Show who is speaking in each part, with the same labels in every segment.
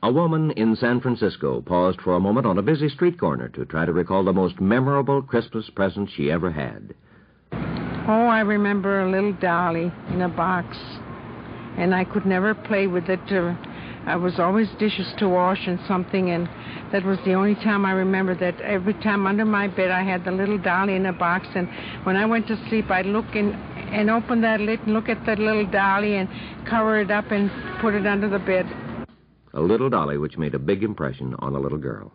Speaker 1: A woman in San Francisco paused for a moment on a busy street corner to try to recall the most memorable Christmas present she ever had.
Speaker 2: Oh, I remember a little dolly in a box, and I could never play with it. Uh, I was always dishes to wash and something, and that was the only time I remember that every time under my bed I had the little dolly in a box, and when I went to sleep, I'd look in and open that lid and look at that little dolly and cover it up and put it under the bed.
Speaker 1: A little dolly which made a big impression on a little girl.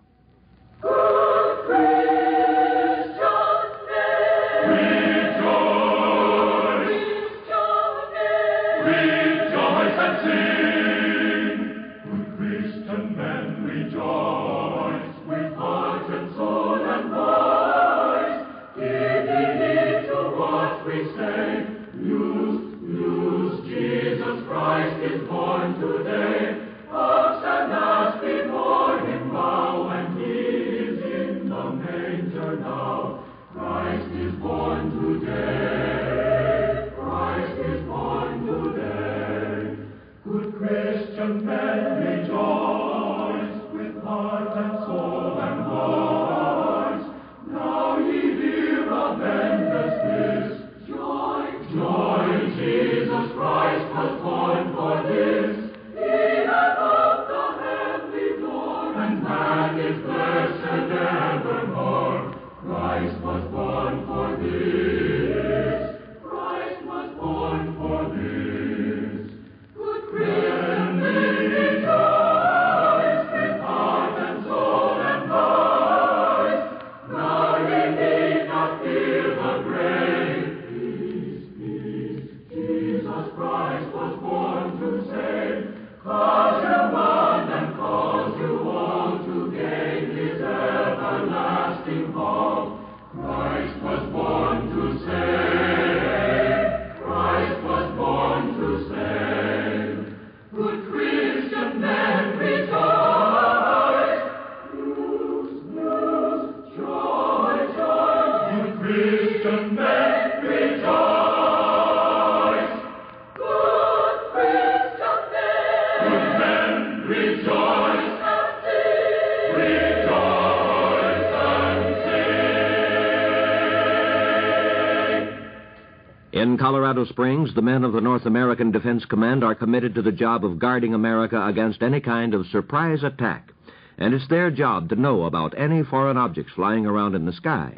Speaker 3: In
Speaker 1: Colorado Springs, the men of the North American Defense Command are committed to the job of guarding America against any kind of surprise attack. And it's their job to know about any foreign objects flying around in the sky.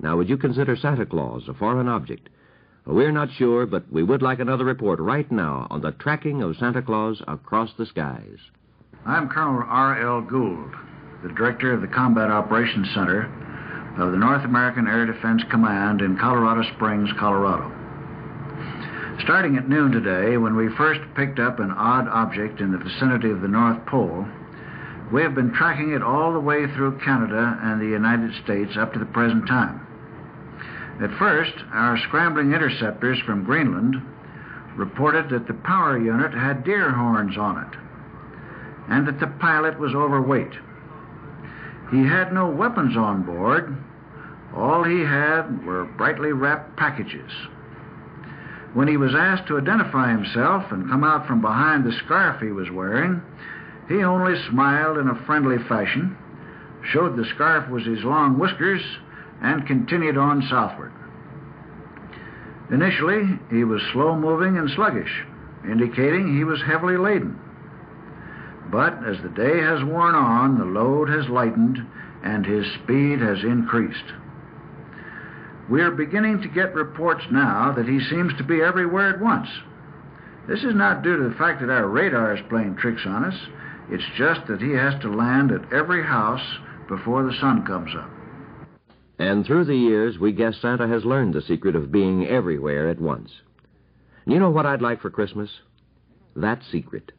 Speaker 1: Now, would you consider Santa Claus a foreign object? We're not sure, but we would like another report right now on the tracking of Santa Claus across the skies.
Speaker 4: I'm Colonel R.L. Gould, the director of the Combat Operations Center of the North American Air Defense Command in Colorado Springs, Colorado. Starting at noon today, when we first picked up an odd object in the vicinity of the North Pole, we have been tracking it all the way through Canada and the United States up to the present time. At first, our scrambling interceptors from Greenland reported that the power unit had deer horns on it and that the pilot was overweight. He had no weapons on board. All he had were brightly wrapped packages. When he was asked to identify himself and come out from behind the scarf he was wearing, he only smiled in a friendly fashion, showed the scarf was his long whiskers, and continued on southward. Initially, he was slow moving and sluggish, indicating he was heavily laden. But as the day has worn on, the load has lightened and his speed has increased. We are beginning to get reports now that he seems to be everywhere at once. This is not due to the fact that our radar is playing tricks on us. It's just that he has to land at every house before the sun comes up.
Speaker 1: And through the years, we guess Santa has learned the secret of being everywhere at once. You know what I'd like for Christmas? That secret.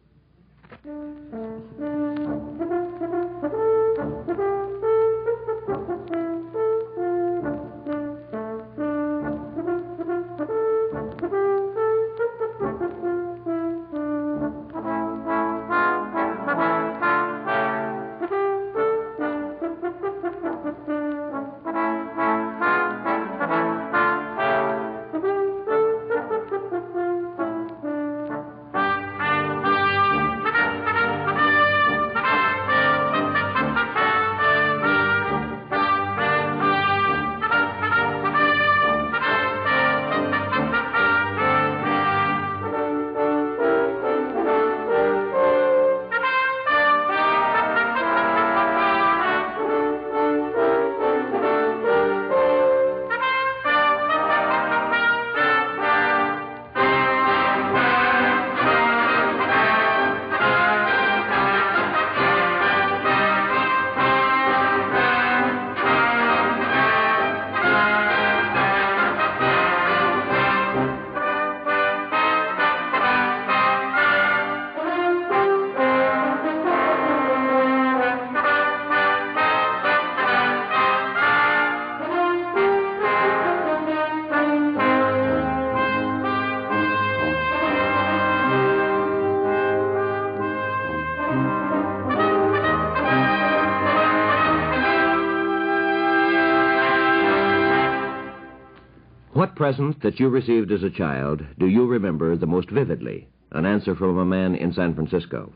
Speaker 1: Present that you received as a child do you remember the most vividly? An answer from a man in San Francisco.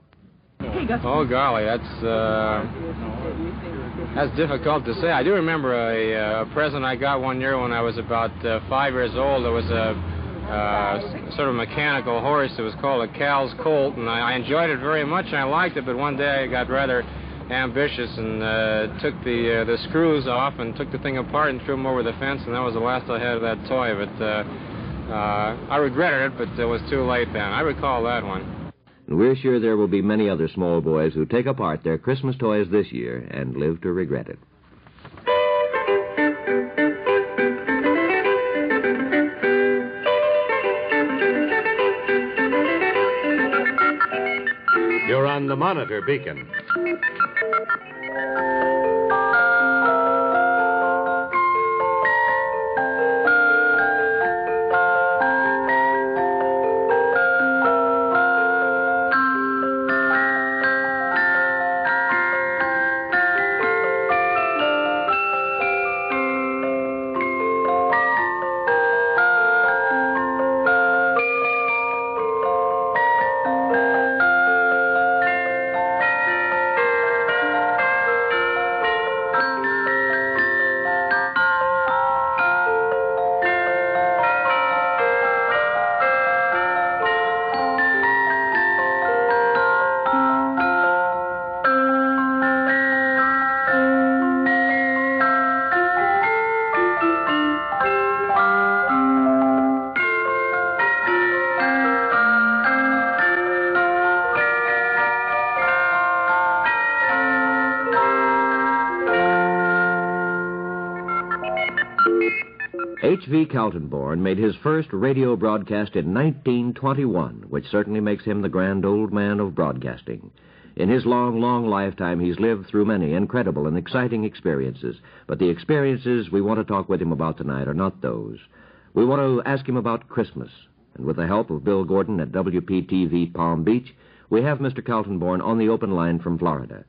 Speaker 5: Oh golly, that's uh, that's difficult to say. I do remember a, uh, a present I got one year when I was about uh, five years old. It was a uh, sort of mechanical horse. It was called a Cal's Colt, and I, I enjoyed it very much, and I liked it. But one day I got rather ambitious and uh, took the uh, the screws off and took the thing apart and threw them over the fence, and that was the last I had of that toy. But uh, uh, I regretted it, but it was too late then. I recall that one.
Speaker 1: And we're sure there will be many other small boys who take apart their Christmas toys this year and live to regret it.
Speaker 6: The monitor beacon.
Speaker 1: H.V. Kaltenborn made his first radio broadcast in 1921, which certainly makes him the grand old man of broadcasting. In his long, long lifetime, he's lived through many incredible and exciting experiences, but the experiences we want to talk with him about tonight are not those. We want to ask him about Christmas, and with the help of Bill Gordon at WPTV Palm Beach, we have Mr. Kaltenborn on the open line from Florida.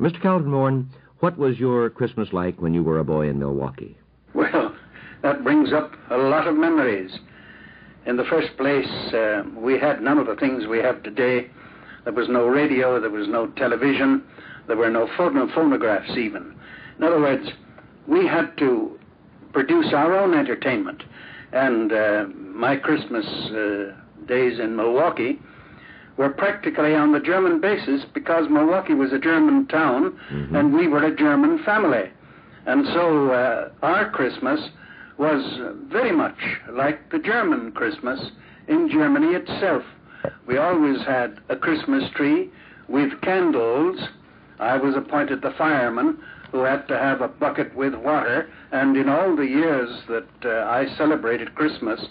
Speaker 1: Mr. Kaltenborn, what was your Christmas like when you were a boy in Milwaukee?
Speaker 7: Well, that brings up a lot of memories. In the first place, uh, we had none of the things we have today. There was no radio, there was no television, there were no phono- phonographs even. In other words, we had to produce our own entertainment. And uh, my Christmas uh, days in Milwaukee were practically on the German basis because Milwaukee was a German town and we were a German family. And so uh, our Christmas was very much like the German Christmas in Germany itself. We always had a Christmas tree with candles. I was appointed the fireman who had to have a bucket with water, and in all the years that uh, I celebrated Christmas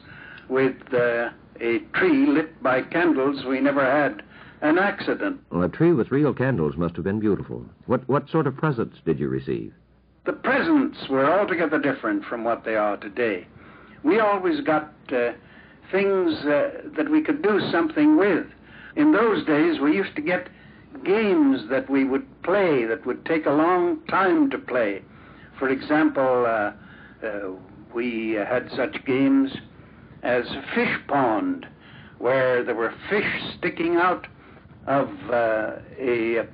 Speaker 7: with uh, a tree lit by candles, we never had an accident.
Speaker 1: Well, a tree with real candles must have been beautiful. What, what sort of presents did you receive?
Speaker 7: The presents were altogether different from what they are today. We always got uh, things uh, that we could do something with. In those days, we used to get games that we would play that would take a long time to play. For example, uh, uh, we had such games as Fish Pond, where there were fish sticking out of uh, a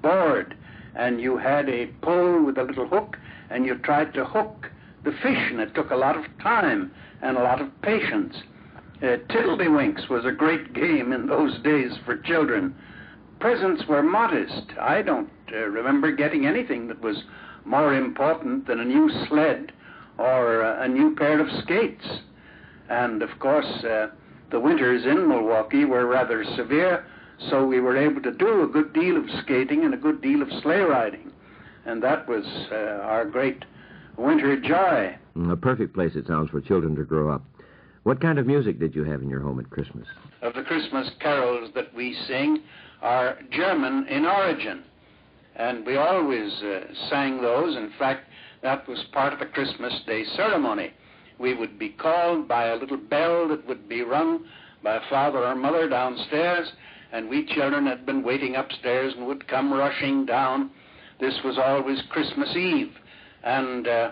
Speaker 7: board, and you had a pole with a little hook, and you tried to hook the fish, and it took a lot of time and a lot of patience. Uh, was a great game in those days for children. Presents were modest. I don't uh, remember getting anything that was more important than a new sled or uh, a new pair of skates. And of course, uh, the winters in Milwaukee were rather severe, so we were able to do a good deal of skating and a good deal of sleigh riding. And that was uh, our great winter joy.
Speaker 1: Mm, A perfect place, it sounds, for children to grow up. What kind of music did you have in your home at Christmas?
Speaker 7: Of the Christmas carols that we sing are German in origin. And we always uh, sang those. In fact, that was part of the Christmas Day ceremony. We would be called by a little bell that would be rung by father or mother downstairs, and we children had been waiting upstairs and would come rushing down. This was always Christmas Eve. And uh,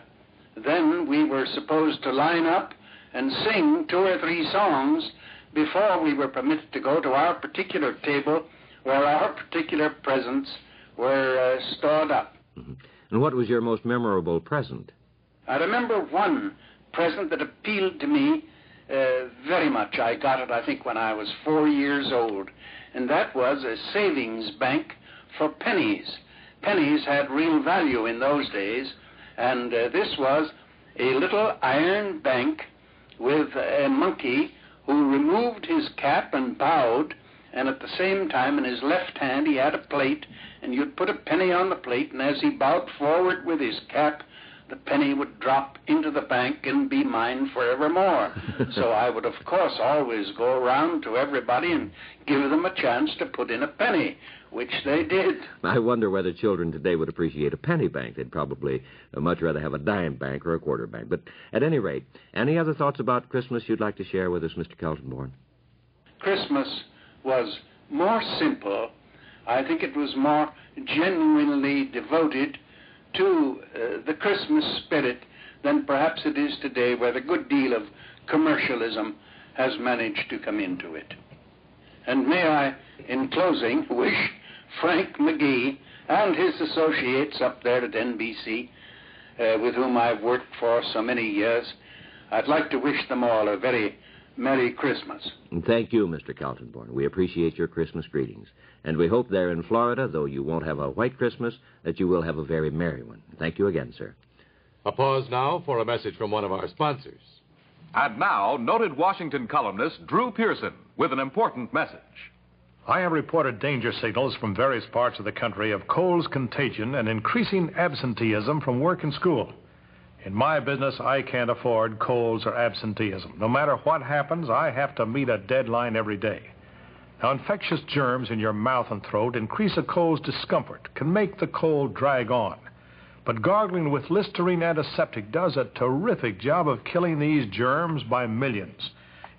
Speaker 7: then we were supposed to line up and sing two or three songs before we were permitted to go to our particular table where our particular presents were uh, stored up.
Speaker 1: And what was your most memorable present?
Speaker 7: I remember one present that appealed to me uh, very much. I got it, I think, when I was four years old, and that was a savings bank for pennies. Pennies had real value in those days, and uh, this was a little iron bank with a monkey who removed his cap and bowed, and at the same time in his left hand he had a plate, and you'd put a penny on the plate, and as he bowed forward with his cap, the penny would drop into the bank and be mine forevermore. so I would, of course, always go around to everybody and give them a chance to put in a penny, which they did.
Speaker 1: I wonder whether children today would appreciate a penny bank. They'd probably much rather have a dime bank or a quarter bank. But at any rate, any other thoughts about Christmas you'd like to share with us, Mr. Kaltenborn?
Speaker 7: Christmas was more simple. I think it was more genuinely devoted to uh, the Christmas spirit than perhaps it is today, where a good deal of commercialism has managed to come into it. And may I, in closing, wish Frank McGee and his associates up there at NBC, uh, with whom I've worked for so many years, I'd like to wish them all a very Merry Christmas.
Speaker 1: Thank you, Mr. Kaltenborn. We appreciate your Christmas greetings. And we hope there in Florida, though you won't have a white Christmas, that you will have a very merry one. Thank you again, sir.
Speaker 6: A pause now for a message from one of our sponsors.
Speaker 8: And now, noted Washington columnist Drew Pearson with an important message.
Speaker 9: I have reported danger signals from various parts of the country of cold's contagion and increasing absenteeism from work and school. In my business, I can't afford colds or absenteeism. No matter what happens, I have to meet a deadline every day. Now, infectious germs in your mouth and throat increase a cold's discomfort, can make the cold drag on. But gargling with Listerine antiseptic does a terrific job of killing these germs by millions.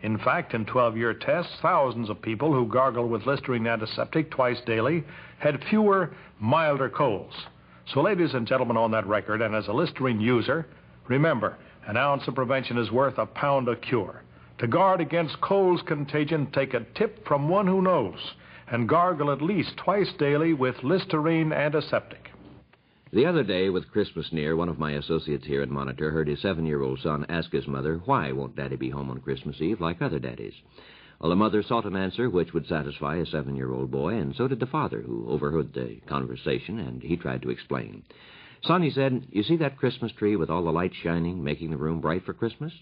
Speaker 9: In fact, in 12 year tests, thousands of people who gargled with Listerine antiseptic twice daily had fewer, milder colds. So, ladies and gentlemen, on that record, and as a Listerine user, remember an ounce of prevention is worth a pound of cure. To guard against cold's contagion, take a tip from one who knows and gargle at least twice daily with Listerine antiseptic.
Speaker 1: The other day, with Christmas near, one of my associates here at Monitor heard his seven year old son ask his mother, Why won't Daddy be home on Christmas Eve like other daddies? Well, the mother sought an answer which would satisfy a seven year old boy, and so did the father, who overheard the conversation, and he tried to explain. Son, he said, you see that Christmas tree with all the lights shining, making the room bright for Christmas?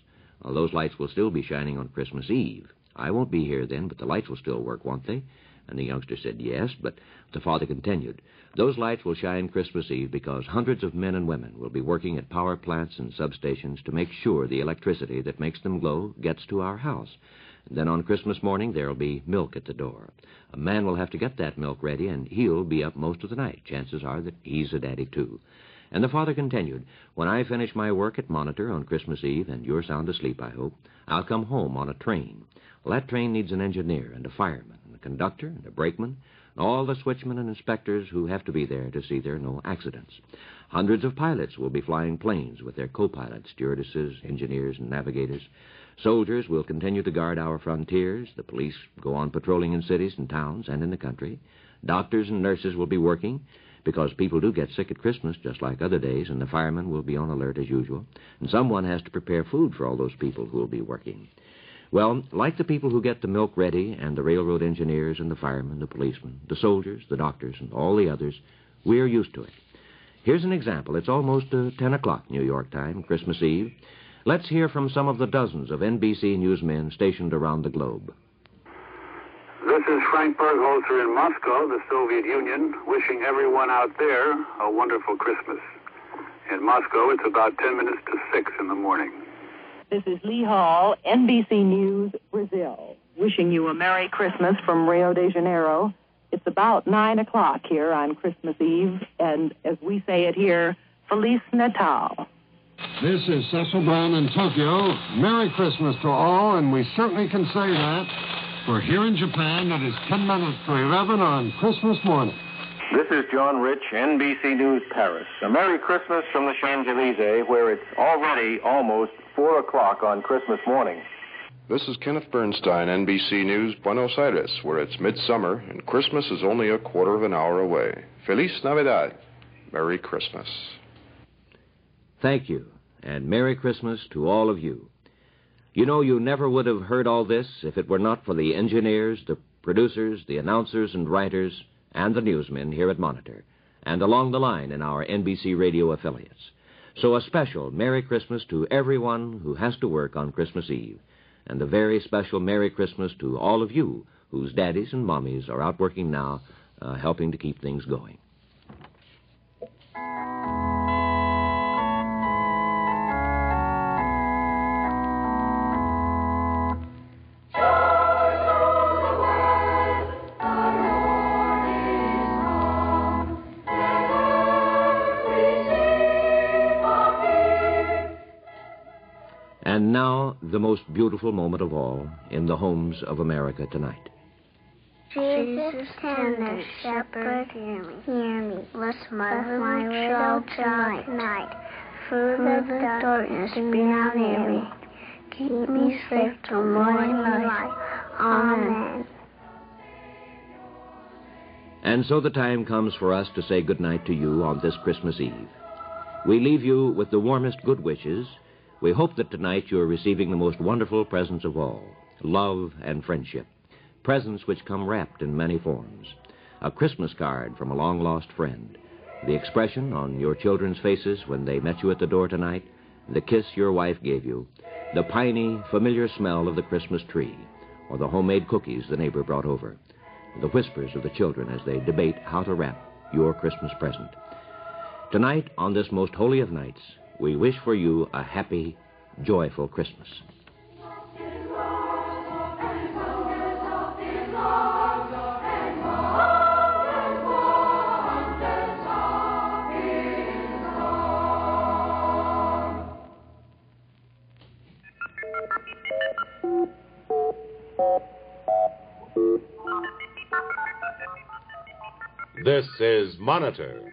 Speaker 1: Well, those lights will still be shining on Christmas Eve. I won't be here then, but the lights will still work, won't they? And the youngster said yes, but the father continued, Those lights will shine Christmas Eve because hundreds of men and women will be working at power plants and substations to make sure the electricity that makes them glow gets to our house. And then on Christmas morning, there'll be milk at the door. A man will have to get that milk ready, and he'll be up most of the night. Chances are that he's a daddy, too. And the father continued, When I finish my work at Monitor on Christmas Eve, and you're sound asleep, I hope, I'll come home on a train. Well, that train needs an engineer and a fireman and a conductor and a brakeman and all the switchmen and inspectors who have to be there to see there are no accidents. Hundreds of pilots will be flying planes with their co-pilots, stewardesses, engineers, and navigators. Soldiers will continue to guard our frontiers. The police go on patrolling in cities and towns and in the country. Doctors and nurses will be working because people do get sick at Christmas just like other days, and the firemen will be on alert as usual. And someone has to prepare food for all those people who will be working. Well, like the people who get the milk ready, and the railroad engineers, and the firemen, the policemen, the soldiers, the doctors, and all the others, we're used to it. Here's an example. It's almost uh, 10 o'clock New York time, Christmas Eve. Let's hear from some of the dozens of NBC newsmen stationed around the globe.
Speaker 10: This is Frank Bourgholtzer in Moscow, the Soviet Union, wishing everyone out there a wonderful Christmas. In Moscow, it's about 10 minutes to 6 in the morning.
Speaker 11: This is Lee Hall, NBC News, Brazil, wishing you a Merry Christmas from Rio de Janeiro. It's about 9 o'clock here on Christmas Eve, and as we say it here, Feliz Natal.
Speaker 12: This is Cecil Brown in Tokyo. Merry Christmas to all, and we certainly can say that. For here in Japan, it is 10 minutes to 11 on Christmas morning.
Speaker 13: This is John Rich, NBC News, Paris. A Merry Christmas from the Champs Elysees, where it's already almost 4 o'clock on Christmas morning.
Speaker 14: This is Kenneth Bernstein, NBC News, Buenos Aires, where it's midsummer and Christmas is only a quarter of an hour away. Feliz Navidad. Merry Christmas.
Speaker 1: Thank you, and Merry Christmas to all of you. You know, you never would have heard all this if it were not for the engineers, the producers, the announcers and writers, and the newsmen here at Monitor, and along the line in our NBC radio affiliates. So a special Merry Christmas to everyone who has to work on Christmas Eve, and a very special Merry Christmas to all of you whose daddies and mommies are out working now, uh, helping to keep things going. The most beautiful moment of all in the homes of America tonight.
Speaker 15: Jesus, tender shepherd, hear me. Hear me. Bless my, Bless little child tonight. Through the darkness, be not near me. Keep me safe till morning light. Amen.
Speaker 1: And so the time comes for us to say goodnight to you on this Christmas Eve. We leave you with the warmest good wishes. We hope that tonight you are receiving the most wonderful presents of all love and friendship. Presents which come wrapped in many forms. A Christmas card from a long lost friend. The expression on your children's faces when they met you at the door tonight. The kiss your wife gave you. The piney, familiar smell of the Christmas tree. Or the homemade cookies the neighbor brought over. The whispers of the children as they debate how to wrap your Christmas present. Tonight, on this most holy of nights, we wish for you a happy, joyful Christmas.
Speaker 6: This is Monitor.